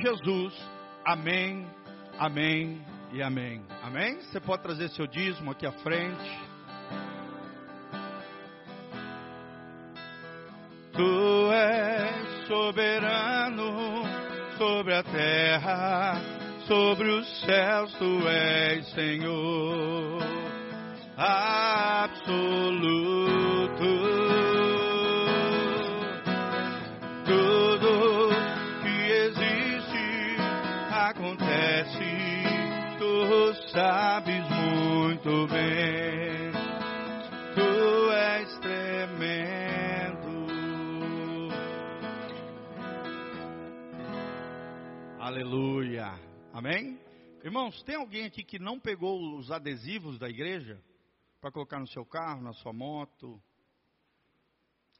Jesus. Amém, amém e amém. Amém? Você pode trazer seu dízimo aqui à frente. Tu és soberano sobre a terra, sobre os céus, tu és Senhor absoluto. Sabes muito bem, tu és tremendo. Aleluia. Amém? Irmãos, tem alguém aqui que não pegou os adesivos da igreja para colocar no seu carro, na sua moto?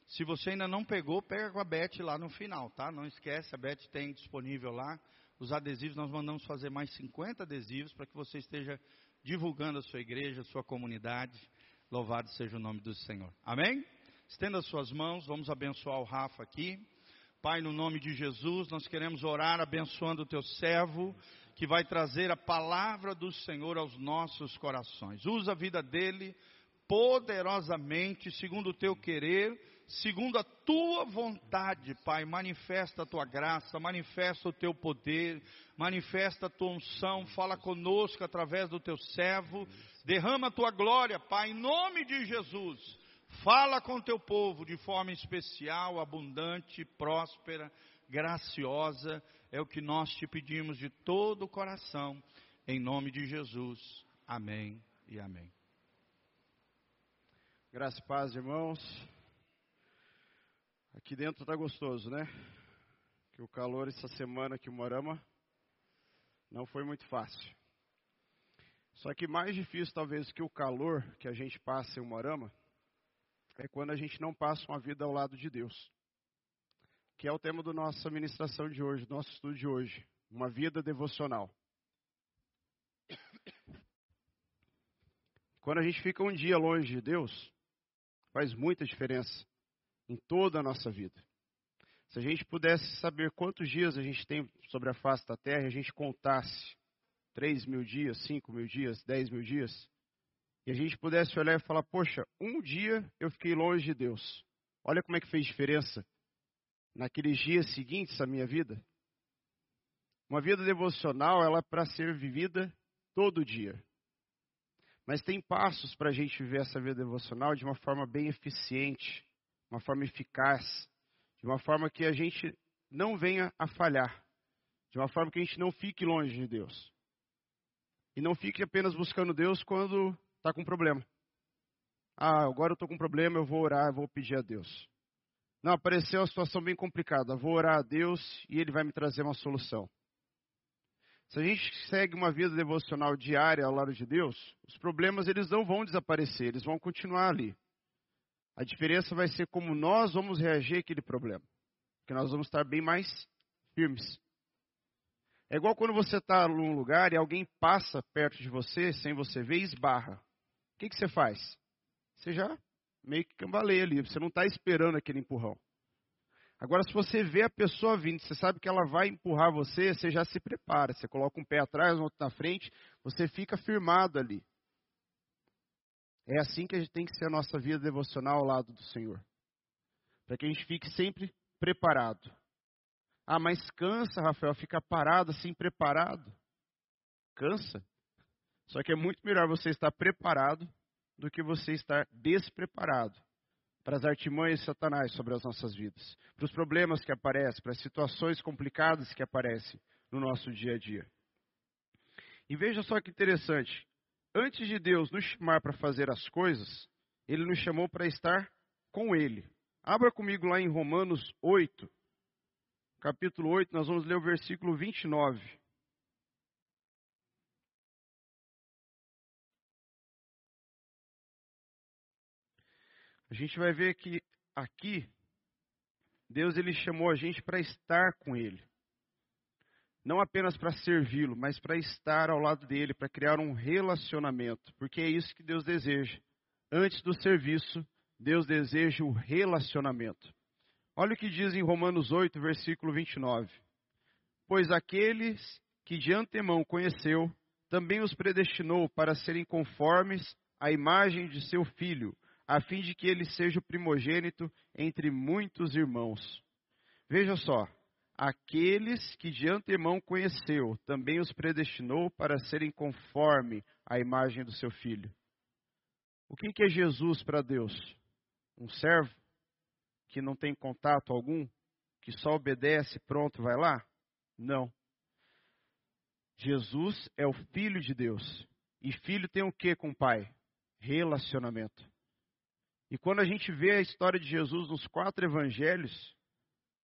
Se você ainda não pegou, pega com a Beth lá no final, tá? Não esquece, a Beth tem disponível lá os adesivos, nós mandamos fazer mais 50 adesivos para que você esteja divulgando a sua igreja, a sua comunidade. Louvado seja o nome do Senhor. Amém? Estenda as suas mãos, vamos abençoar o Rafa aqui. Pai, no nome de Jesus, nós queremos orar abençoando o teu servo, que vai trazer a palavra do Senhor aos nossos corações. Usa a vida dele poderosamente, segundo o teu querer segundo a tua vontade, Pai, manifesta a tua graça, manifesta o teu poder, manifesta a tua unção, fala conosco através do teu servo, derrama a tua glória, Pai, em nome de Jesus. Fala com teu povo de forma especial, abundante, próspera, graciosa, é o que nós te pedimos de todo o coração, em nome de Jesus. Amém e amém. Graças e paz, irmãos. Aqui dentro tá gostoso, né? Que o calor essa semana aqui em Morama não foi muito fácil. Só que mais difícil talvez que o calor que a gente passa em Morama é quando a gente não passa uma vida ao lado de Deus. Que é o tema da nossa ministração de hoje, do nosso estudo de hoje, uma vida devocional. Quando a gente fica um dia longe de Deus, faz muita diferença em toda a nossa vida. Se a gente pudesse saber quantos dias a gente tem sobre a face da terra, a gente contasse 3 mil dias, 5 mil dias, 10 mil dias, e a gente pudesse olhar e falar: Poxa, um dia eu fiquei longe de Deus. Olha como é que fez diferença naqueles dias seguintes à minha vida. Uma vida devocional, ela é para ser vivida todo dia. Mas tem passos para a gente viver essa vida devocional de uma forma bem eficiente, uma forma eficaz, de uma forma que a gente não venha a falhar, de uma forma que a gente não fique longe de Deus. E não fique apenas buscando Deus quando está com problema. Ah, agora eu estou com problema, eu vou orar, eu vou pedir a Deus. Não, apareceu uma situação bem complicada, vou orar a Deus e Ele vai me trazer uma solução. Se a gente segue uma vida devocional diária ao lado de Deus, os problemas eles não vão desaparecer, eles vão continuar ali. A diferença vai ser como nós vamos reagir àquele problema. Porque nós vamos estar bem mais firmes. É igual quando você está num lugar e alguém passa perto de você, sem você ver, e esbarra. O que, que você faz? Você já meio que cambaleia ali, você não está esperando aquele empurrão. Agora, se você vê a pessoa vindo, você sabe que ela vai empurrar você, você já se prepara. Você coloca um pé atrás, um outro na frente, você fica firmado ali. É assim que a gente tem que ser a nossa vida devocional ao lado do Senhor. Para que a gente fique sempre preparado. Ah, mas cansa, Rafael, ficar parado assim, preparado. Cansa. Só que é muito melhor você estar preparado do que você estar despreparado para as artimanhas de Satanás sobre as nossas vidas, para os problemas que aparecem, para as situações complicadas que aparecem no nosso dia a dia. E veja só que interessante, antes de Deus nos chamar para fazer as coisas, Ele nos chamou para estar com Ele. Abra comigo lá em Romanos 8, capítulo 8, nós vamos ler o versículo 29. A gente vai ver que aqui Deus ele chamou a gente para estar com ele não apenas para servi-lo, mas para estar ao lado dele, para criar um relacionamento, porque é isso que Deus deseja. Antes do serviço, Deus deseja o relacionamento. Olha o que diz em Romanos 8, versículo 29. Pois aqueles que de antemão conheceu, também os predestinou para serem conformes à imagem de seu filho, a fim de que ele seja o primogênito entre muitos irmãos. Veja só, aqueles que de antemão conheceu, também os predestinou para serem conforme à imagem do seu filho. O que é Jesus para Deus? Um servo que não tem contato algum, que só obedece, pronto, vai lá? Não. Jesus é o filho de Deus. E filho tem o que com o pai? Relacionamento. E quando a gente vê a história de Jesus nos quatro evangelhos,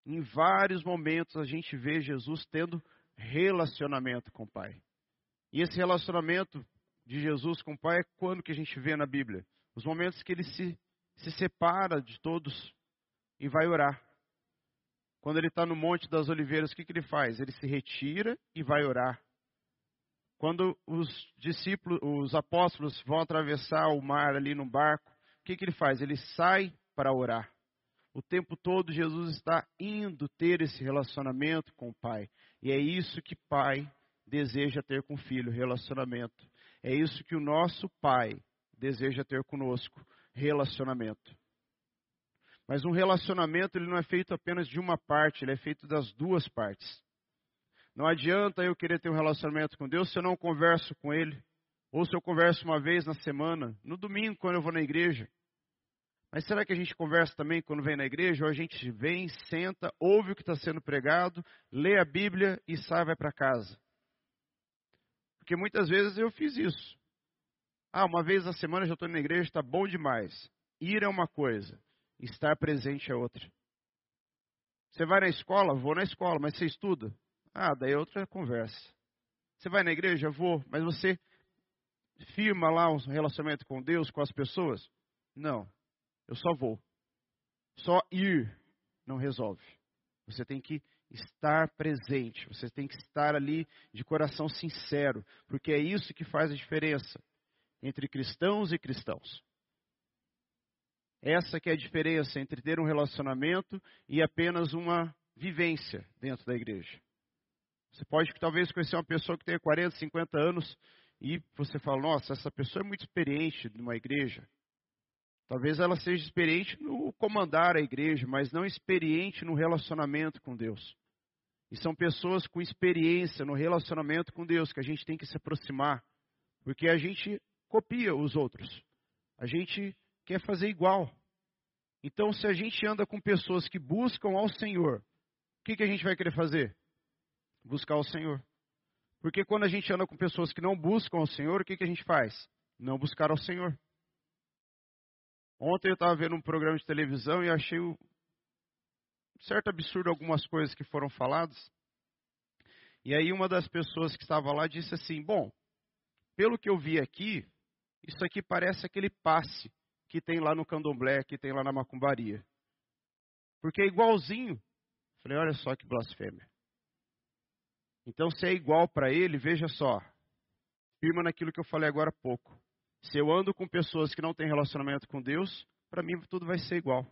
em vários momentos a gente vê Jesus tendo relacionamento com o Pai. E esse relacionamento de Jesus com o Pai é quando que a gente vê na Bíblia? Os momentos que ele se, se separa de todos e vai orar. Quando ele está no Monte das Oliveiras, o que, que ele faz? Ele se retira e vai orar. Quando os discípulos, os apóstolos vão atravessar o mar ali no barco, o que, que ele faz? Ele sai para orar. O tempo todo Jesus está indo ter esse relacionamento com o Pai. E é isso que Pai deseja ter com o Filho, relacionamento. É isso que o nosso Pai deseja ter conosco, relacionamento. Mas um relacionamento ele não é feito apenas de uma parte, ele é feito das duas partes. Não adianta eu querer ter um relacionamento com Deus se eu não converso com Ele. Ou se eu converso uma vez na semana, no domingo, quando eu vou na igreja. Mas será que a gente conversa também quando vem na igreja? Ou a gente vem, senta, ouve o que está sendo pregado, lê a Bíblia e sai, vai para casa? Porque muitas vezes eu fiz isso. Ah, uma vez na semana já estou na igreja, está bom demais. Ir é uma coisa, estar presente é outra. Você vai na escola? Vou na escola, mas você estuda? Ah, daí é outra conversa. Você vai na igreja? Vou, mas você firma lá um relacionamento com Deus, com as pessoas? Não. Eu só vou. Só ir não resolve. Você tem que estar presente, você tem que estar ali de coração sincero, porque é isso que faz a diferença entre cristãos e cristãos. Essa que é a diferença entre ter um relacionamento e apenas uma vivência dentro da igreja. Você pode talvez conhecer uma pessoa que tem 40, 50 anos e você fala, nossa, essa pessoa é muito experiente numa igreja. Talvez ela seja experiente no comandar a igreja, mas não experiente no relacionamento com Deus. E são pessoas com experiência no relacionamento com Deus que a gente tem que se aproximar, porque a gente copia os outros. A gente quer fazer igual. Então, se a gente anda com pessoas que buscam ao Senhor, o que, que a gente vai querer fazer? Buscar o Senhor. Porque quando a gente anda com pessoas que não buscam o Senhor, o que, que a gente faz? Não buscar ao Senhor. Ontem eu estava vendo um programa de televisão e achei um certo absurdo algumas coisas que foram faladas. E aí uma das pessoas que estava lá disse assim: Bom, pelo que eu vi aqui, isso aqui parece aquele passe que tem lá no candomblé, que tem lá na macumbaria. Porque é igualzinho. Falei, olha só que blasfêmia. Então, se é igual para ele, veja só. Firma naquilo que eu falei agora há pouco. Se eu ando com pessoas que não têm relacionamento com Deus, para mim tudo vai ser igual.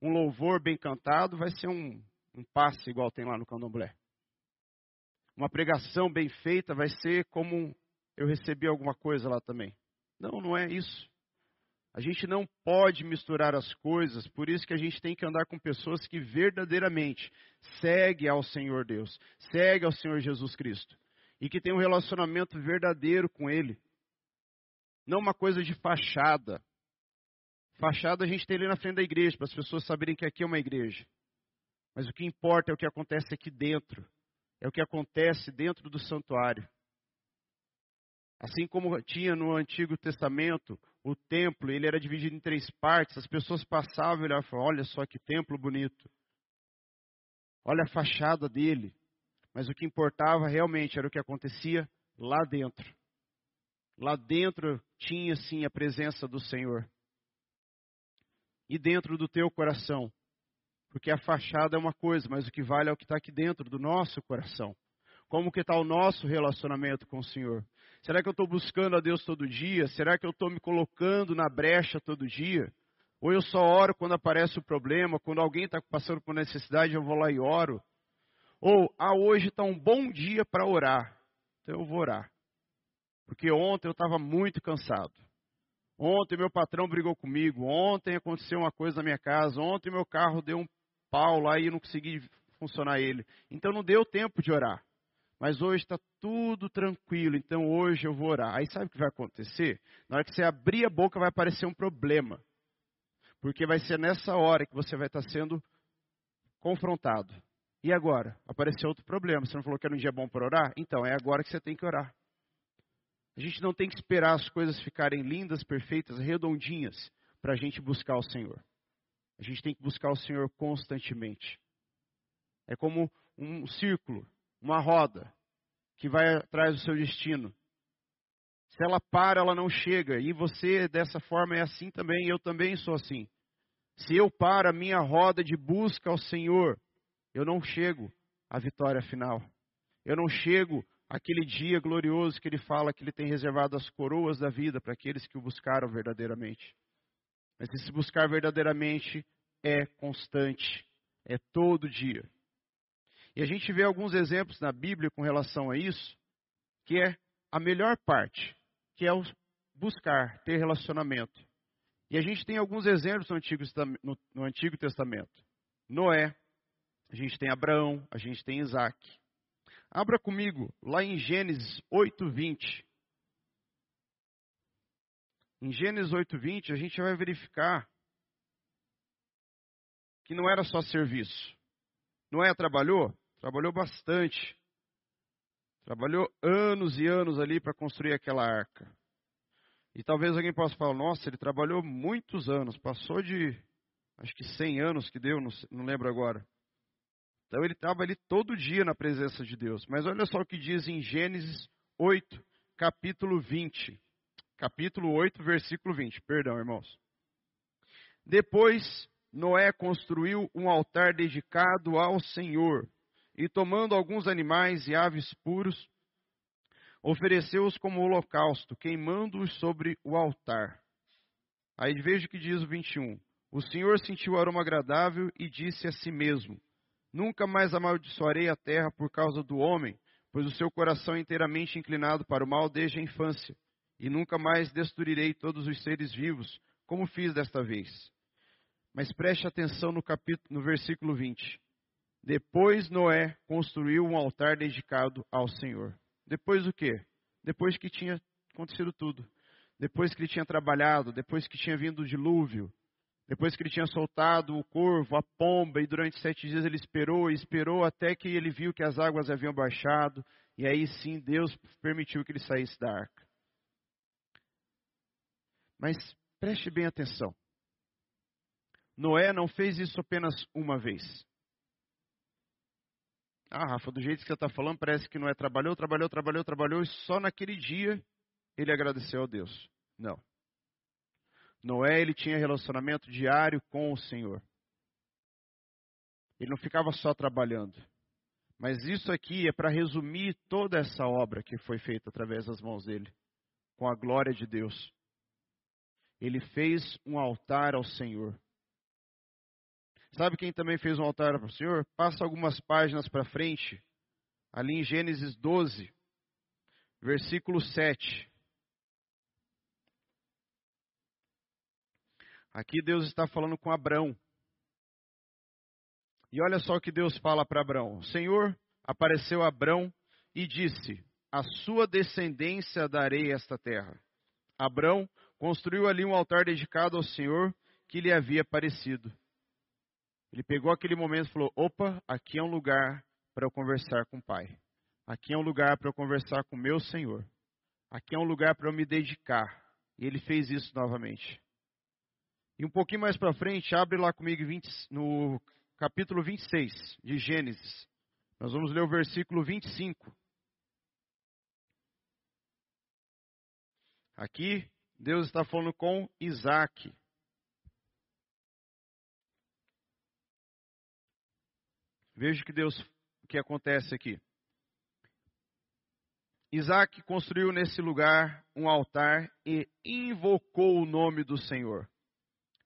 Um louvor bem cantado vai ser um, um passe igual tem lá no candomblé. Uma pregação bem feita vai ser como eu recebi alguma coisa lá também. Não, não é isso. A gente não pode misturar as coisas, por isso que a gente tem que andar com pessoas que verdadeiramente seguem ao Senhor Deus, seguem ao Senhor Jesus Cristo e que tem um relacionamento verdadeiro com Ele. Não uma coisa de fachada. Fachada a gente tem ali na frente da igreja, para as pessoas saberem que aqui é uma igreja. Mas o que importa é o que acontece aqui dentro. É o que acontece dentro do santuário. Assim como tinha no Antigo Testamento, o templo, ele era dividido em três partes, as pessoas passavam e olhavam, olha só que templo bonito. Olha a fachada dele. Mas o que importava realmente era o que acontecia lá dentro. Lá dentro tinha sim a presença do Senhor. E dentro do teu coração. Porque a fachada é uma coisa, mas o que vale é o que está aqui dentro do nosso coração. Como que está o nosso relacionamento com o Senhor? Será que eu estou buscando a Deus todo dia? Será que eu estou me colocando na brecha todo dia? Ou eu só oro quando aparece o problema, quando alguém está passando por necessidade, eu vou lá e oro? Ou, ah, hoje está um bom dia para orar. Então eu vou orar. Porque ontem eu estava muito cansado. Ontem meu patrão brigou comigo. Ontem aconteceu uma coisa na minha casa. Ontem meu carro deu um pau lá e eu não consegui funcionar ele. Então não deu tempo de orar. Mas hoje está tudo tranquilo, então hoje eu vou orar. Aí sabe o que vai acontecer? Na hora que você abrir a boca vai aparecer um problema. Porque vai ser nessa hora que você vai estar sendo confrontado. E agora? Apareceu outro problema. Você não falou que era um dia bom para orar? Então, é agora que você tem que orar. A gente não tem que esperar as coisas ficarem lindas, perfeitas, redondinhas, para a gente buscar o Senhor. A gente tem que buscar o Senhor constantemente. É como um círculo, uma roda, que vai atrás do seu destino. Se ela para, ela não chega. E você, dessa forma, é assim também. Eu também sou assim. Se eu paro a minha roda de busca ao Senhor, eu não chego à vitória final. Eu não chego àquele dia glorioso que ele fala que ele tem reservado as coroas da vida para aqueles que o buscaram verdadeiramente. Mas esse buscar verdadeiramente é constante, é todo dia. E a gente vê alguns exemplos na Bíblia com relação a isso, que é a melhor parte, que é o buscar, ter relacionamento. E a gente tem alguns exemplos no Antigo, no, no Antigo Testamento. Noé, a gente tem Abraão, a gente tem Isaac. Abra comigo lá em Gênesis 8:20. Em Gênesis 8:20 a gente vai verificar que não era só serviço. Noé trabalhou? Trabalhou bastante. Trabalhou anos e anos ali para construir aquela arca. E talvez alguém possa falar: nossa, ele trabalhou muitos anos, passou de acho que 100 anos que deu, não, não lembro agora. Então ele estava ali todo dia na presença de Deus. Mas olha só o que diz em Gênesis 8, capítulo 20. Capítulo 8, versículo 20. Perdão, irmãos. Depois Noé construiu um altar dedicado ao Senhor e tomando alguns animais e aves puros, ofereceu-os como holocausto, queimando-os sobre o altar. Aí veja o que diz o 21. O Senhor sentiu o aroma agradável e disse a si mesmo: Nunca mais amaldiçoarei a terra por causa do homem, pois o seu coração é inteiramente inclinado para o mal desde a infância, e nunca mais destruirei todos os seres vivos, como fiz desta vez. Mas preste atenção no capítulo, no versículo 20. Depois Noé construiu um altar dedicado ao Senhor. Depois o quê? Depois que tinha acontecido tudo. Depois que ele tinha trabalhado, depois que tinha vindo o dilúvio, depois que ele tinha soltado o corvo, a pomba, e durante sete dias ele esperou e esperou até que ele viu que as águas haviam baixado, e aí sim Deus permitiu que ele saísse da arca. Mas preste bem atenção. Noé não fez isso apenas uma vez. Ah, Rafa, do jeito que você está falando, parece que não é trabalhou, trabalhou, trabalhou, trabalhou, e só naquele dia ele agradeceu a Deus. Não. Noé, ele tinha relacionamento diário com o Senhor. Ele não ficava só trabalhando. Mas isso aqui é para resumir toda essa obra que foi feita através das mãos dele, com a glória de Deus. Ele fez um altar ao Senhor. Sabe quem também fez um altar para o Senhor? Passa algumas páginas para frente, ali em Gênesis 12, versículo 7. Aqui Deus está falando com Abrão. E olha só o que Deus fala para Abrão: O Senhor apareceu a Abrão e disse: A sua descendência darei esta terra. Abrão construiu ali um altar dedicado ao Senhor que lhe havia aparecido. Ele pegou aquele momento e falou: opa, aqui é um lugar para eu conversar com o Pai. Aqui é um lugar para eu conversar com o meu Senhor. Aqui é um lugar para eu me dedicar. E ele fez isso novamente. E um pouquinho mais para frente, abre lá comigo 20, no capítulo 26 de Gênesis. Nós vamos ler o versículo 25. Aqui, Deus está falando com Isaac. Veja que Deus, o que acontece aqui. Isaac construiu nesse lugar um altar e invocou o nome do Senhor.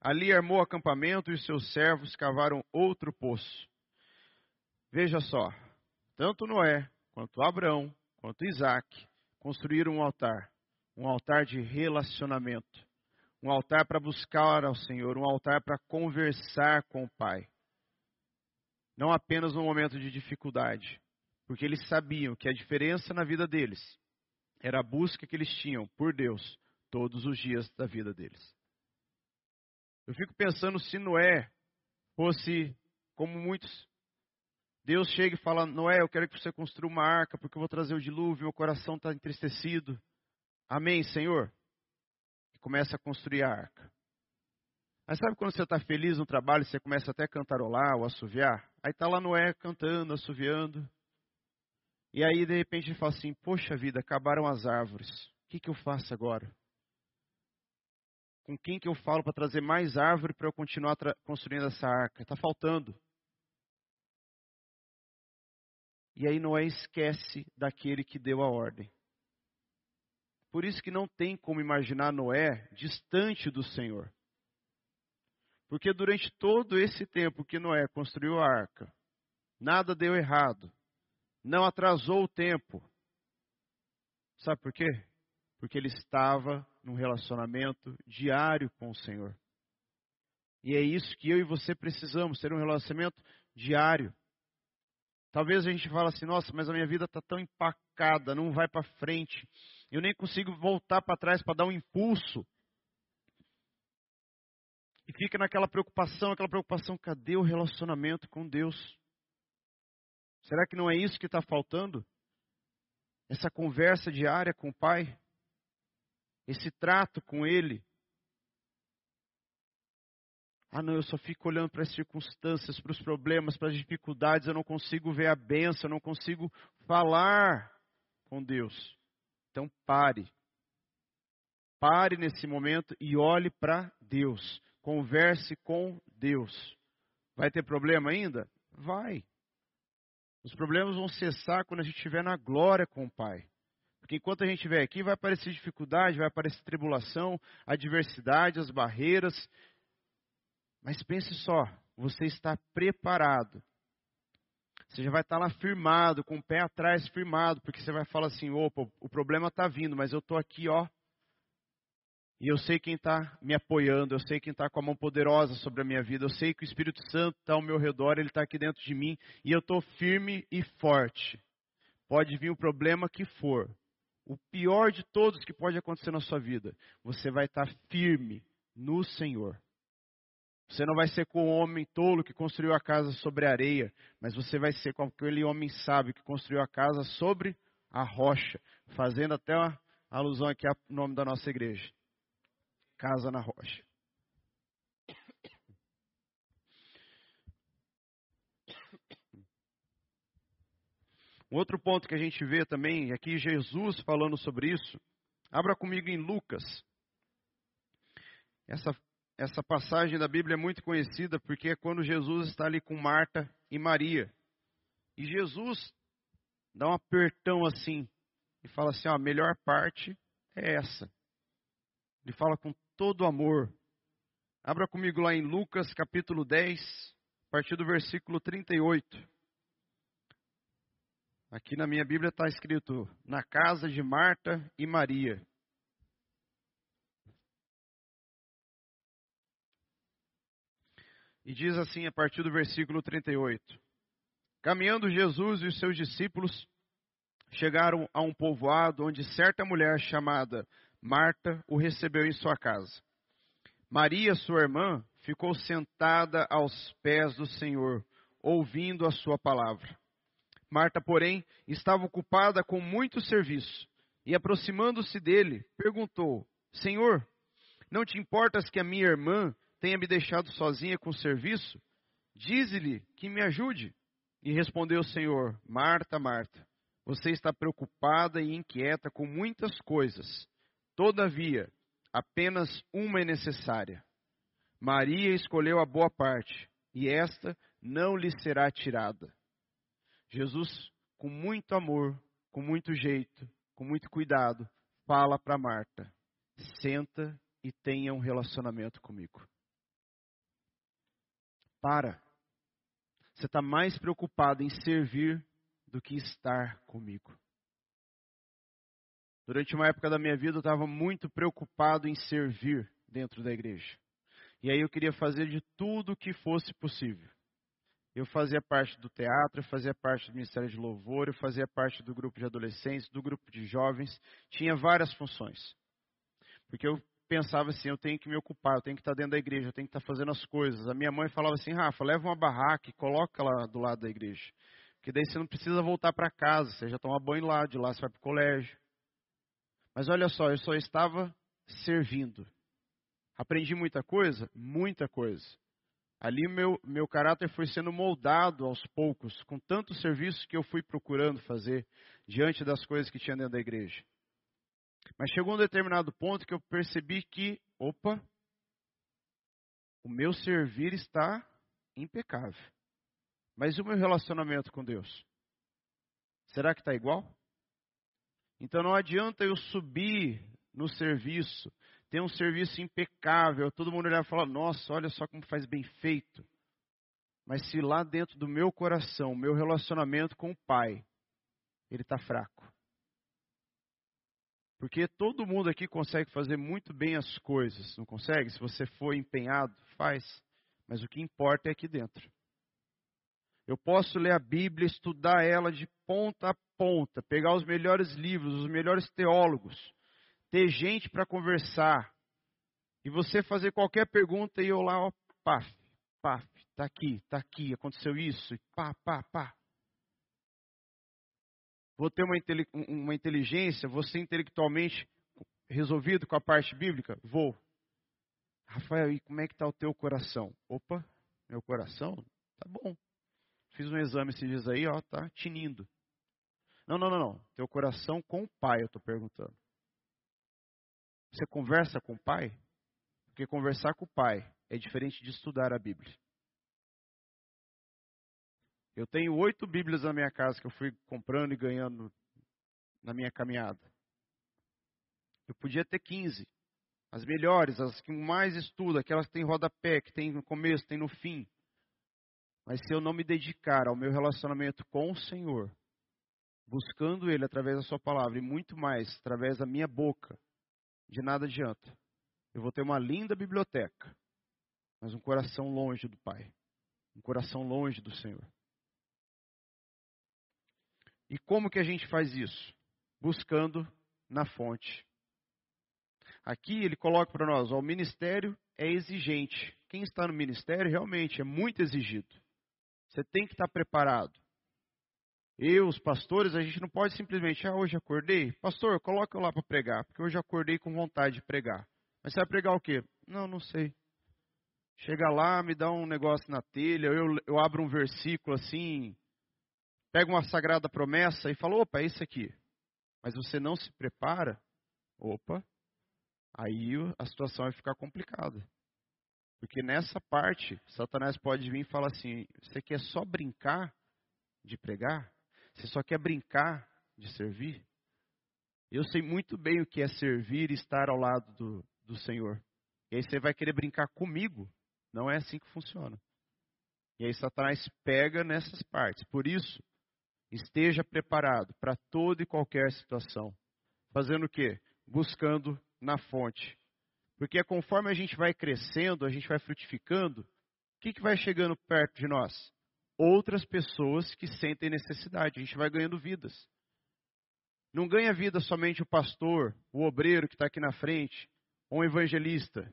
Ali armou acampamento e seus servos cavaram outro poço. Veja só, tanto Noé, quanto Abraão, quanto Isaac, construíram um altar. Um altar de relacionamento. Um altar para buscar ao Senhor. Um altar para conversar com o Pai. Não apenas no momento de dificuldade. Porque eles sabiam que a diferença na vida deles era a busca que eles tinham por Deus todos os dias da vida deles. Eu fico pensando se Noé fosse como muitos. Deus chega e fala: Noé, eu quero que você construa uma arca, porque eu vou trazer o dilúvio, meu coração está entristecido. Amém, Senhor? E começa a construir a arca. Mas sabe quando você está feliz no trabalho, você começa até a cantarolar ou assoviar? Aí está lá Noé cantando, assoviando. E aí, de repente, ele fala assim: Poxa vida, acabaram as árvores. O que, que eu faço agora? Com quem que eu falo para trazer mais árvore para eu continuar construindo essa arca? Está faltando. E aí Noé esquece daquele que deu a ordem. Por isso que não tem como imaginar Noé distante do Senhor. Porque durante todo esse tempo que Noé construiu a arca, nada deu errado não atrasou o tempo. Sabe por quê? Porque ele estava num relacionamento diário com o Senhor. E é isso que eu e você precisamos, ter um relacionamento diário. Talvez a gente fale assim, nossa, mas a minha vida está tão empacada, não vai para frente. Eu nem consigo voltar para trás para dar um impulso. E fica naquela preocupação, aquela preocupação, cadê o relacionamento com Deus? Será que não é isso que está faltando? Essa conversa diária com o Pai? Esse trato com Ele? Ah, não, eu só fico olhando para as circunstâncias, para os problemas, para as dificuldades, eu não consigo ver a benção, eu não consigo falar com Deus. Então pare. Pare nesse momento e olhe para Deus. Converse com Deus. Vai ter problema ainda? Vai. Os problemas vão cessar quando a gente estiver na glória com o Pai. Porque enquanto a gente estiver aqui, vai aparecer dificuldade, vai aparecer tribulação, adversidade, as barreiras. Mas pense só, você está preparado. Você já vai estar lá firmado, com o pé atrás firmado, porque você vai falar assim: opa, o problema está vindo, mas eu estou aqui, ó, e eu sei quem está me apoiando, eu sei quem está com a mão poderosa sobre a minha vida, eu sei que o Espírito Santo está ao meu redor, ele está aqui dentro de mim, e eu estou firme e forte. Pode vir o problema que for, o pior de todos que pode acontecer na sua vida, você vai estar firme no Senhor. Você não vai ser com o homem tolo que construiu a casa sobre a areia, mas você vai ser com aquele homem sábio que construiu a casa sobre a rocha, fazendo até uma alusão aqui ao nome da nossa igreja casa na rocha. Um outro ponto que a gente vê também, aqui Jesus falando sobre isso, abra comigo em Lucas. Essa, essa passagem da Bíblia é muito conhecida porque é quando Jesus está ali com Marta e Maria. E Jesus dá um apertão assim e fala assim: ó, a melhor parte é essa. Ele fala com todo amor. Abra comigo lá em Lucas capítulo 10, a partir do versículo 38. Aqui na minha Bíblia está escrito: na casa de Marta e Maria. E diz assim a partir do versículo 38: Caminhando Jesus e os seus discípulos chegaram a um povoado onde certa mulher chamada Marta o recebeu em sua casa. Maria, sua irmã, ficou sentada aos pés do Senhor, ouvindo a sua palavra. Marta, porém, estava ocupada com muito serviço e, aproximando-se dele, perguntou: Senhor, não te importas que a minha irmã tenha me deixado sozinha com o serviço? Dize-lhe que me ajude. E respondeu o Senhor: Marta, Marta, você está preocupada e inquieta com muitas coisas Todavia, apenas uma é necessária. Maria escolheu a boa parte, e esta não lhe será tirada. Jesus, com muito amor, com muito jeito, com muito cuidado, fala para Marta: senta e tenha um relacionamento comigo. Para. Você está mais preocupado em servir do que estar comigo. Durante uma época da minha vida, eu estava muito preocupado em servir dentro da igreja. E aí eu queria fazer de tudo o que fosse possível. Eu fazia parte do teatro, eu fazia parte do Ministério de Louvor, eu fazia parte do grupo de adolescentes, do grupo de jovens, tinha várias funções. Porque eu pensava assim, eu tenho que me ocupar, eu tenho que estar dentro da igreja, eu tenho que estar fazendo as coisas. A minha mãe falava assim, Rafa, leva uma barraca e coloca lá do lado da igreja. Porque daí você não precisa voltar para casa, você já toma banho lá, de lá você vai para o colégio. Mas olha só, eu só estava servindo. Aprendi muita coisa? Muita coisa. Ali meu, meu caráter foi sendo moldado aos poucos, com tantos serviços que eu fui procurando fazer diante das coisas que tinha dentro da igreja. Mas chegou um determinado ponto que eu percebi que, opa, o meu servir está impecável. Mas o meu relacionamento com Deus? Será que está igual? Então não adianta eu subir no serviço, ter um serviço impecável, todo mundo olhar e falar, nossa, olha só como faz bem feito. Mas se lá dentro do meu coração, meu relacionamento com o Pai, ele está fraco. Porque todo mundo aqui consegue fazer muito bem as coisas, não consegue? Se você for empenhado, faz. Mas o que importa é aqui dentro. Eu posso ler a Bíblia, estudar ela de ponta a ponta, pegar os melhores livros, os melhores teólogos, ter gente para conversar, e você fazer qualquer pergunta e eu lá, ó, paf, paf, tá aqui, tá aqui, aconteceu isso, e pá, pá, pá. Vou ter uma, uma inteligência, ser intelectualmente resolvido com a parte bíblica? Vou. Rafael, e como é que está o teu coração? Opa, meu coração? Tá bom. Fiz um exame esses dias aí, ó, tá tinindo. Não, não, não, não. Teu coração com o pai, eu estou perguntando. Você conversa com o pai? Porque conversar com o pai é diferente de estudar a Bíblia. Eu tenho oito Bíblias na minha casa que eu fui comprando e ganhando na minha caminhada. Eu podia ter 15. As melhores, as que mais estudo, aquelas que tem rodapé, que tem no começo, tem no fim. Mas se eu não me dedicar ao meu relacionamento com o Senhor, buscando Ele através da Sua palavra e muito mais através da minha boca, de nada adianta. Eu vou ter uma linda biblioteca, mas um coração longe do Pai, um coração longe do Senhor. E como que a gente faz isso? Buscando na fonte. Aqui ele coloca para nós: ó, o ministério é exigente. Quem está no ministério realmente é muito exigido. Você tem que estar preparado. Eu, os pastores, a gente não pode simplesmente, ah, hoje acordei. Pastor, coloca eu lá para pregar, porque hoje acordei com vontade de pregar. Mas você vai pregar o quê? Não, não sei. Chega lá, me dá um negócio na telha, eu, eu abro um versículo assim, pego uma sagrada promessa e falo, opa, é isso aqui. Mas você não se prepara, opa, aí a situação vai ficar complicada. Porque nessa parte, Satanás pode vir e falar assim: você quer só brincar de pregar? Você só quer brincar de servir? Eu sei muito bem o que é servir e estar ao lado do, do Senhor. E aí você vai querer brincar comigo. Não é assim que funciona. E aí Satanás pega nessas partes. Por isso, esteja preparado para toda e qualquer situação. Fazendo o quê? Buscando na fonte porque conforme a gente vai crescendo, a gente vai frutificando, o que, que vai chegando perto de nós? Outras pessoas que sentem necessidade. A gente vai ganhando vidas. Não ganha vida somente o pastor, o obreiro que está aqui na frente, ou um evangelista.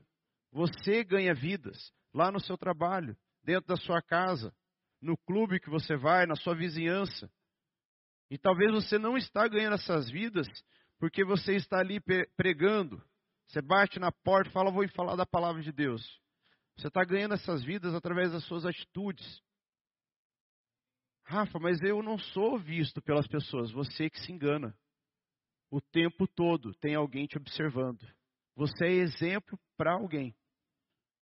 Você ganha vidas lá no seu trabalho, dentro da sua casa, no clube que você vai, na sua vizinhança. E talvez você não está ganhando essas vidas porque você está ali pregando, você bate na porta e fala, vou falar da palavra de Deus. Você está ganhando essas vidas através das suas atitudes. Rafa, mas eu não sou visto pelas pessoas. Você que se engana. O tempo todo tem alguém te observando. Você é exemplo para alguém.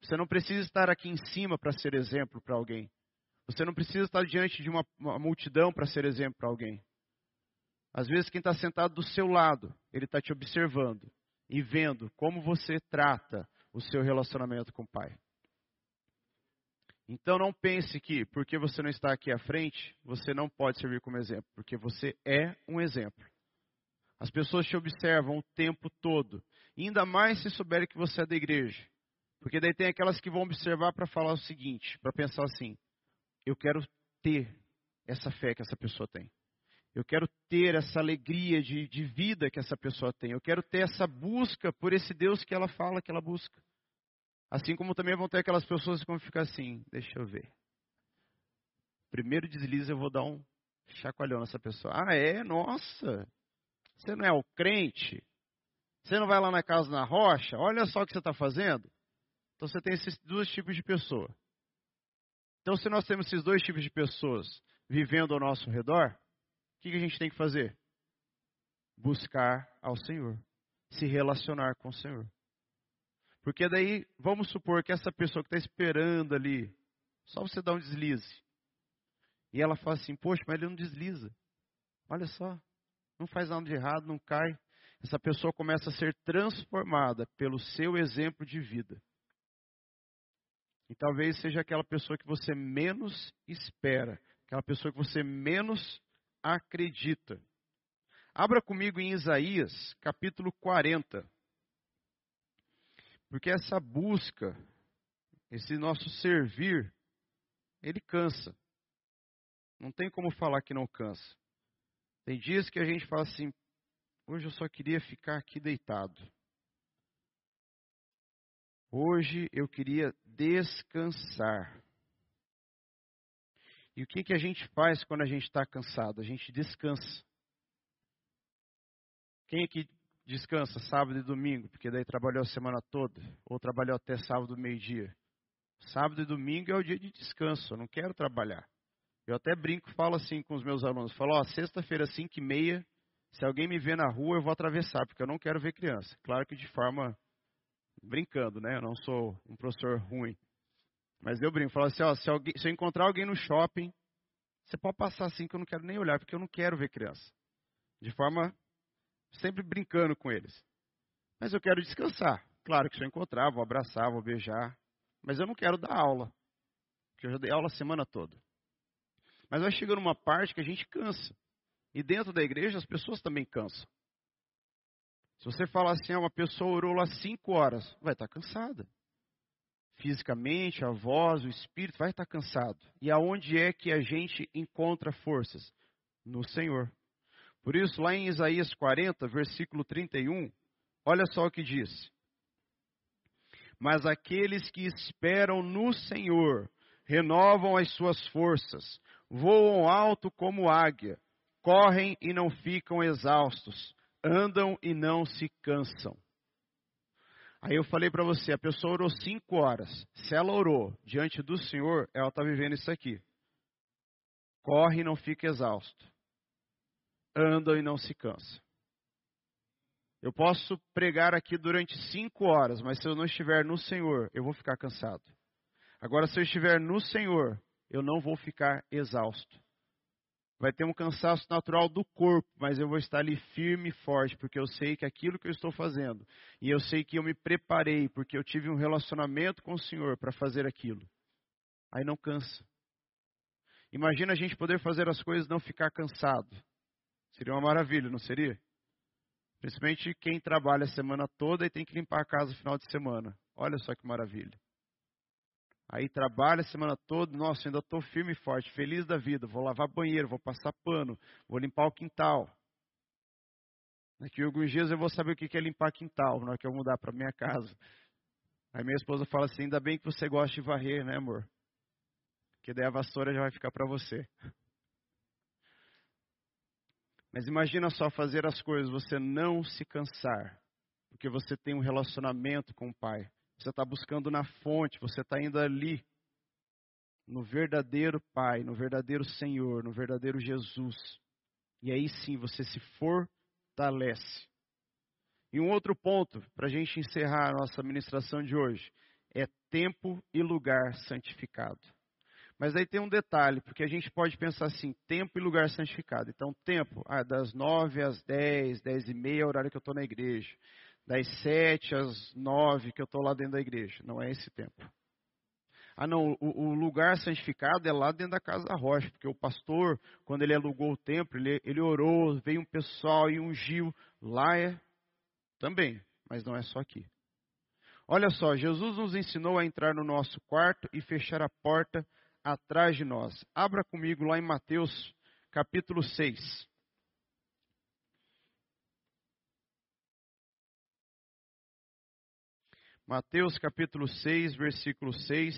Você não precisa estar aqui em cima para ser exemplo para alguém. Você não precisa estar diante de uma, uma multidão para ser exemplo para alguém. Às vezes, quem está sentado do seu lado, ele está te observando e vendo como você trata o seu relacionamento com o Pai. Então não pense que, porque você não está aqui à frente, você não pode servir como exemplo, porque você é um exemplo. As pessoas te observam o tempo todo, ainda mais se souberem que você é da igreja. Porque daí tem aquelas que vão observar para falar o seguinte, para pensar assim: eu quero ter essa fé que essa pessoa tem. Eu quero ter essa alegria de, de vida que essa pessoa tem. Eu quero ter essa busca por esse Deus que ela fala que ela busca. Assim como também vão ter aquelas pessoas que vão ficar assim, deixa eu ver. Primeiro deslize, eu vou dar um chacoalhão nessa pessoa. Ah, é? Nossa! Você não é o crente? Você não vai lá na casa na rocha? Olha só o que você está fazendo. Então você tem esses dois tipos de pessoa. Então, se nós temos esses dois tipos de pessoas vivendo ao nosso redor, o que a gente tem que fazer? Buscar ao Senhor, se relacionar com o Senhor. Porque daí, vamos supor que essa pessoa que está esperando ali, só você dá um deslize. E ela fala assim: Poxa, mas ele não desliza. Olha só, não faz nada de errado, não cai. Essa pessoa começa a ser transformada pelo seu exemplo de vida. E talvez seja aquela pessoa que você menos espera, aquela pessoa que você menos acredita. Abra comigo em Isaías, capítulo 40. Porque essa busca, esse nosso servir, ele cansa. Não tem como falar que não cansa. Tem dias que a gente fala assim: hoje eu só queria ficar aqui deitado. Hoje eu queria descansar. E o que, que a gente faz quando a gente está cansado? A gente descansa. Quem aqui descansa sábado e domingo, porque daí trabalhou a semana toda, ou trabalhou até sábado meio-dia. Sábado e domingo é o dia de descanso, eu não quero trabalhar. Eu até brinco, falo assim com os meus alunos, falo, ó, sexta-feira, cinco e meia, se alguém me ver na rua, eu vou atravessar, porque eu não quero ver criança. Claro que de forma brincando, né? Eu não sou um professor ruim. Mas eu brinco, falo assim, ó, se, alguém, se eu encontrar alguém no shopping, você pode passar assim que eu não quero nem olhar, porque eu não quero ver criança. De forma sempre brincando com eles. Mas eu quero descansar. Claro que se eu encontrar, vou abraçar, vou beijar. Mas eu não quero dar aula. Porque eu já dei aula a semana toda. Mas vai chegando uma parte que a gente cansa. E dentro da igreja as pessoas também cansam. Se você falar assim, ah, uma pessoa orou lá cinco horas, vai estar cansada. Fisicamente, a voz, o espírito vai estar cansado. E aonde é que a gente encontra forças? No Senhor. Por isso, lá em Isaías 40, versículo 31, olha só o que diz. Mas aqueles que esperam no Senhor renovam as suas forças, voam alto como águia, correm e não ficam exaustos, andam e não se cansam. Aí eu falei para você, a pessoa orou cinco horas. Se ela orou diante do Senhor, ela está vivendo isso aqui. Corre e não fica exausto andam e não se cansam. Eu posso pregar aqui durante cinco horas, mas se eu não estiver no Senhor, eu vou ficar cansado. Agora, se eu estiver no Senhor, eu não vou ficar exausto. Vai ter um cansaço natural do corpo, mas eu vou estar ali firme e forte, porque eu sei que aquilo que eu estou fazendo, e eu sei que eu me preparei, porque eu tive um relacionamento com o Senhor para fazer aquilo. Aí não cansa. Imagina a gente poder fazer as coisas e não ficar cansado. Seria uma maravilha, não seria? Principalmente quem trabalha a semana toda e tem que limpar a casa no final de semana. Olha só que maravilha. Aí trabalha a semana toda, nossa, ainda estou firme e forte, feliz da vida. Vou lavar banheiro, vou passar pano, vou limpar o quintal. Daqui a alguns dias eu vou saber o que é limpar quintal, na hora que eu mudar para minha casa. Aí minha esposa fala assim: ainda bem que você gosta de varrer, né, amor? Que daí a vassoura já vai ficar para você. Mas imagina só fazer as coisas, você não se cansar, porque você tem um relacionamento com o Pai. Você está buscando na fonte, você está indo ali, no verdadeiro Pai, no verdadeiro Senhor, no verdadeiro Jesus. E aí sim você se fortalece. E um outro ponto, para a gente encerrar a nossa ministração de hoje, é tempo e lugar santificado. Mas aí tem um detalhe, porque a gente pode pensar assim, tempo e lugar santificado. Então, tempo, ah, das nove às dez, dez e meia é horário que eu estou na igreja. Das sete às nove que eu estou lá dentro da igreja. Não é esse tempo. Ah, não, o, o, lugar santificado é lá dentro da casa da rocha, porque o pastor, quando ele alugou o templo, ele, ele orou, veio um pessoal e ungiu. Lá é também, mas não é só aqui. Olha só, Jesus nos ensinou a entrar no nosso quarto e fechar a porta atrás de nós. Abra comigo lá em Mateus capítulo 6. Mateus capítulo 6, versículo 6.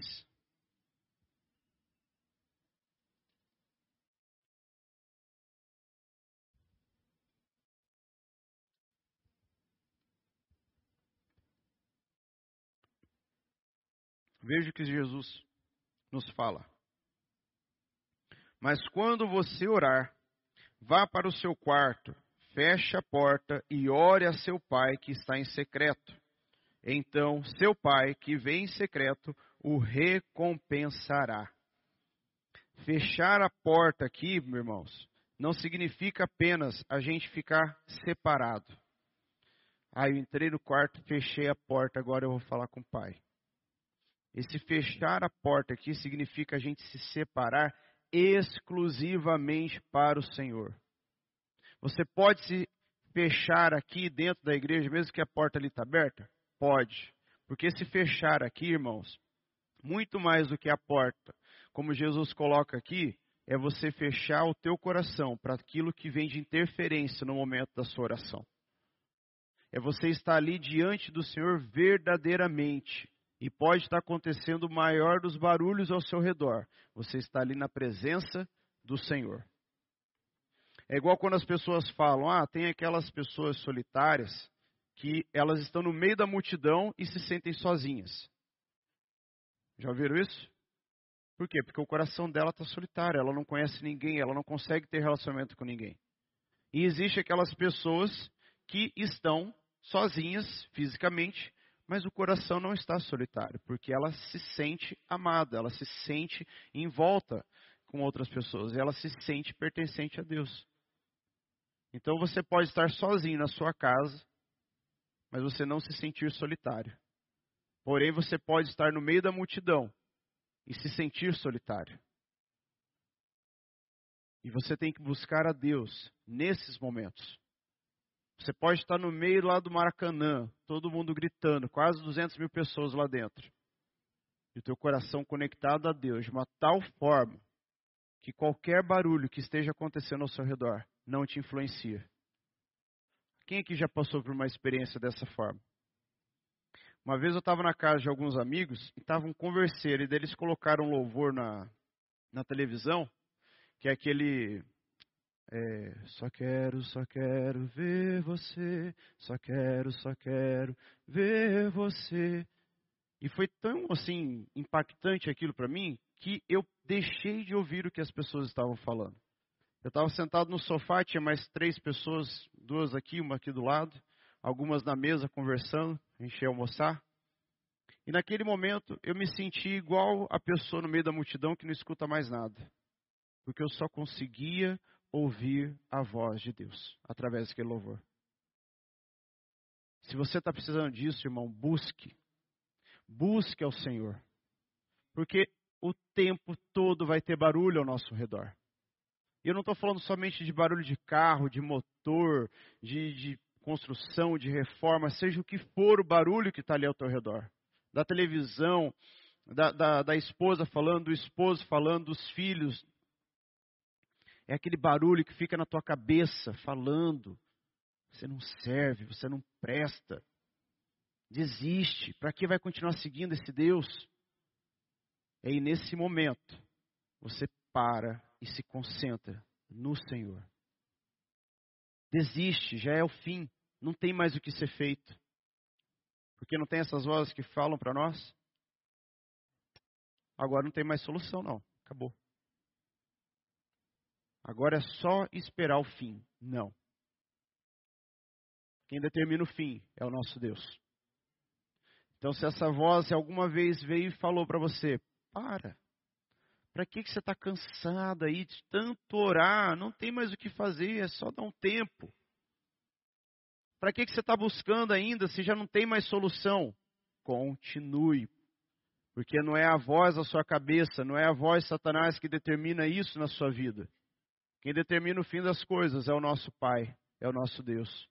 Veja o que Jesus nos fala. Mas quando você orar, vá para o seu quarto, feche a porta e ore a seu pai que está em secreto. Então seu pai que vem em secreto o recompensará. Fechar a porta aqui, meus irmãos, não significa apenas a gente ficar separado. Ah, eu entrei no quarto, fechei a porta, agora eu vou falar com o pai. Esse fechar a porta aqui significa a gente se separar exclusivamente para o Senhor. Você pode se fechar aqui dentro da igreja, mesmo que a porta ali está aberta? Pode. Porque se fechar aqui, irmãos, muito mais do que a porta, como Jesus coloca aqui, é você fechar o teu coração para aquilo que vem de interferência no momento da sua oração. É você estar ali diante do Senhor verdadeiramente, e pode estar acontecendo o maior dos barulhos ao seu redor. Você está ali na presença do Senhor. É igual quando as pessoas falam: ah, tem aquelas pessoas solitárias que elas estão no meio da multidão e se sentem sozinhas. Já ouviram isso? Por quê? Porque o coração dela está solitário, ela não conhece ninguém, ela não consegue ter relacionamento com ninguém. E existe aquelas pessoas que estão sozinhas fisicamente, mas o coração não está solitário, porque ela se sente amada, ela se sente em volta com outras pessoas, ela se sente pertencente a Deus. Então você pode estar sozinho na sua casa, mas você não se sentir solitário. Porém, você pode estar no meio da multidão e se sentir solitário. E você tem que buscar a Deus nesses momentos. Você pode estar no meio lá do Maracanã, todo mundo gritando, quase 200 mil pessoas lá dentro. E o teu coração conectado a Deus de uma tal forma que qualquer barulho que esteja acontecendo ao seu redor não te influencia. Quem aqui já passou por uma experiência dessa forma? Uma vez eu estava na casa de alguns amigos e estavam conversando, e deles colocaram louvor na, na televisão, que é aquele é, só quero, só quero ver você, só quero, só quero ver você. E foi tão assim impactante aquilo para mim que eu deixei de ouvir o que as pessoas estavam falando. Eu estava sentado no sofá, tinha mais três pessoas, duas aqui, uma aqui do lado, algumas na mesa conversando, a gente ia almoçar. E naquele momento eu me senti igual a pessoa no meio da multidão que não escuta mais nada. Porque eu só conseguia ouvir a voz de Deus através daquele louvor. Se você está precisando disso, irmão, busque. Busque ao Senhor. Porque o tempo todo vai ter barulho ao nosso redor. E eu não estou falando somente de barulho de carro, de motor, de, de construção, de reforma, seja o que for o barulho que está ali ao teu redor. Da televisão, da, da, da esposa falando, do esposo falando, dos filhos, é aquele barulho que fica na tua cabeça falando. Você não serve, você não presta. Desiste. Para que vai continuar seguindo esse Deus? E aí, nesse momento, você para e se concentra no Senhor. Desiste, já é o fim. Não tem mais o que ser feito. Porque não tem essas vozes que falam para nós? Agora não tem mais solução, não. Acabou. Agora é só esperar o fim. Não. Quem determina o fim é o nosso Deus. Então, se essa voz alguma vez veio e falou para você: para. Para que, que você está cansado aí de tanto orar? Não tem mais o que fazer, é só dar um tempo. Para que, que você está buscando ainda se já não tem mais solução? Continue. Porque não é a voz da sua cabeça, não é a voz de Satanás que determina isso na sua vida. Quem determina o fim das coisas é o nosso Pai, é o nosso Deus.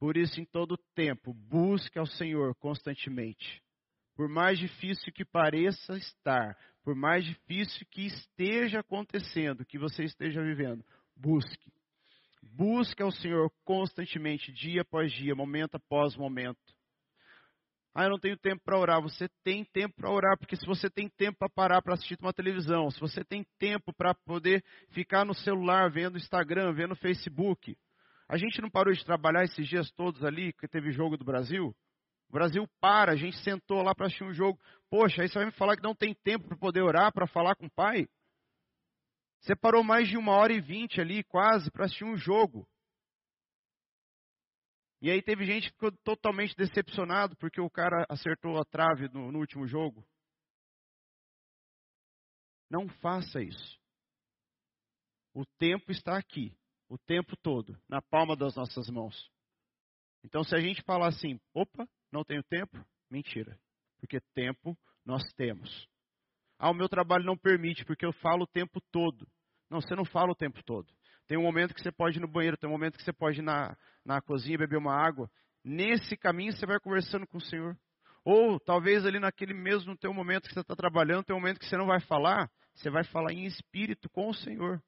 Por isso, em todo tempo, busque ao Senhor constantemente. Por mais difícil que pareça estar, por mais difícil que esteja acontecendo, que você esteja vivendo, busque. Busque ao Senhor constantemente, dia após dia, momento após momento. Ah, eu não tenho tempo para orar. Você tem tempo para orar, porque se você tem tempo para parar para assistir uma televisão, se você tem tempo para poder ficar no celular vendo Instagram, vendo Facebook. A gente não parou de trabalhar esses dias todos ali, que teve jogo do Brasil? O Brasil para, a gente sentou lá para assistir um jogo. Poxa, aí você vai me falar que não tem tempo para poder orar, para falar com o pai? Você parou mais de uma hora e vinte ali, quase, para assistir um jogo. E aí teve gente que ficou totalmente decepcionado porque o cara acertou a trave no, no último jogo. Não faça isso. O tempo está aqui, o tempo todo, na palma das nossas mãos. Então, se a gente falar assim, opa, não tenho tempo, mentira. Porque tempo nós temos. Ah, o meu trabalho não permite, porque eu falo o tempo todo. Não, você não fala o tempo todo. Tem um momento que você pode ir no banheiro, tem um momento que você pode ir na, na cozinha beber uma água. Nesse caminho você vai conversando com o Senhor. Ou talvez ali naquele mesmo teu momento que você está trabalhando, tem um momento que você não vai falar, você vai falar em espírito com o Senhor.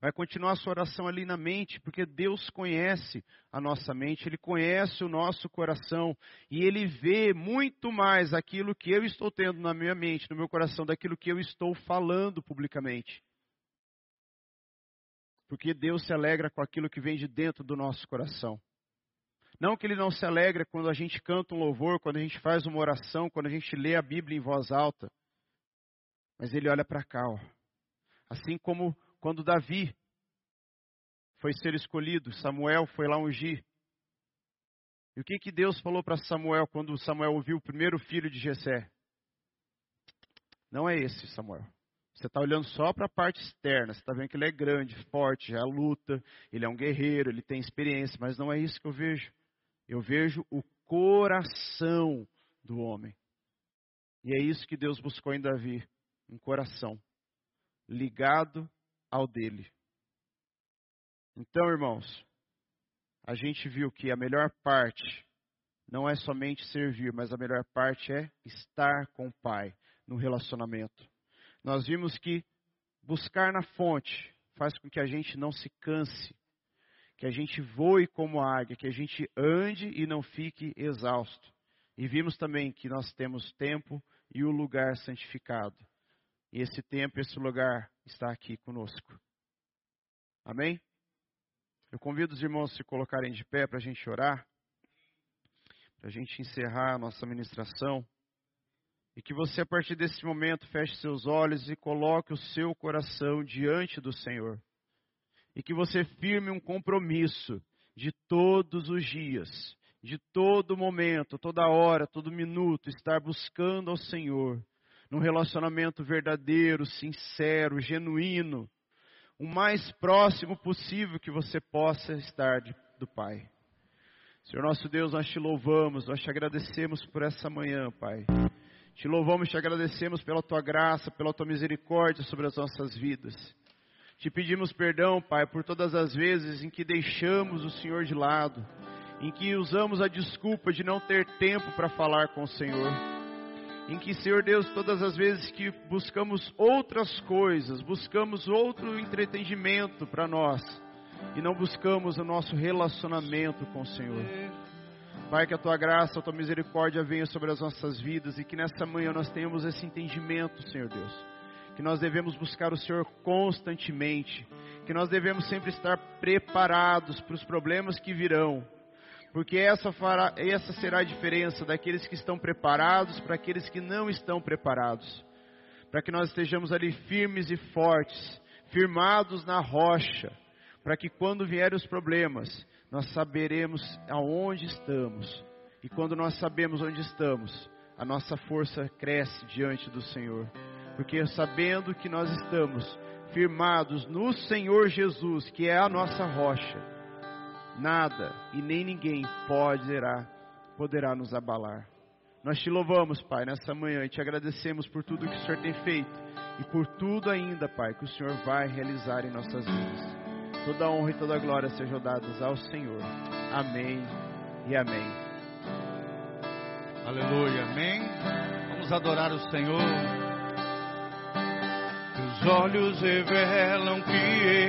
Vai continuar a sua oração ali na mente, porque Deus conhece a nossa mente, Ele conhece o nosso coração e Ele vê muito mais aquilo que eu estou tendo na minha mente, no meu coração, daquilo que eu estou falando publicamente. Porque Deus se alegra com aquilo que vem de dentro do nosso coração. Não que Ele não se alegra quando a gente canta um louvor, quando a gente faz uma oração, quando a gente lê a Bíblia em voz alta. Mas Ele olha para cá, ó. Assim como quando Davi foi ser escolhido, Samuel foi lá ungir. E o que, que Deus falou para Samuel quando Samuel ouviu o primeiro filho de Jessé? Não é esse, Samuel. Você está olhando só para a parte externa. Você está vendo que ele é grande, forte, já luta, ele é um guerreiro, ele tem experiência, mas não é isso que eu vejo. Eu vejo o coração do homem. E é isso que Deus buscou em Davi, um coração ligado ao dele. Então, irmãos, a gente viu que a melhor parte não é somente servir, mas a melhor parte é estar com o Pai no relacionamento. Nós vimos que buscar na fonte faz com que a gente não se canse, que a gente voe como águia, que a gente ande e não fique exausto. E vimos também que nós temos tempo e o lugar santificado. E esse tempo, esse lugar está aqui conosco. Amém? Eu convido os irmãos a se colocarem de pé para a gente orar, para a gente encerrar a nossa ministração. E que você, a partir desse momento, feche seus olhos e coloque o seu coração diante do Senhor. E que você firme um compromisso de todos os dias, de todo momento, toda hora, todo minuto, estar buscando ao Senhor num relacionamento verdadeiro, sincero, genuíno, o mais próximo possível que você possa estar de, do Pai. Senhor nosso Deus, nós te louvamos, nós te agradecemos por essa manhã, Pai. Te louvamos e te agradecemos pela tua graça, pela tua misericórdia sobre as nossas vidas. Te pedimos perdão, Pai, por todas as vezes em que deixamos o Senhor de lado, em que usamos a desculpa de não ter tempo para falar com o Senhor em que, Senhor Deus, todas as vezes que buscamos outras coisas, buscamos outro entretenimento para nós e não buscamos o nosso relacionamento com o Senhor. Pai, que a tua graça, a tua misericórdia venha sobre as nossas vidas e que nessa manhã nós tenhamos esse entendimento, Senhor Deus. Que nós devemos buscar o Senhor constantemente, que nós devemos sempre estar preparados para os problemas que virão porque essa, fará, essa será a diferença daqueles que estão preparados para aqueles que não estão preparados. Para que nós estejamos ali firmes e fortes, firmados na rocha, para que quando vierem os problemas, nós saberemos aonde estamos. E quando nós sabemos onde estamos, a nossa força cresce diante do Senhor. Porque sabendo que nós estamos firmados no Senhor Jesus, que é a nossa rocha, nada e nem ninguém poderá, poderá nos abalar. Nós te louvamos, Pai, nessa manhã e te agradecemos por tudo que o Senhor tem feito e por tudo ainda, Pai, que o Senhor vai realizar em nossas vidas. Toda honra e toda glória sejam dadas ao Senhor. Amém e amém. Aleluia, amém. Vamos adorar o Senhor. Os olhos revelam que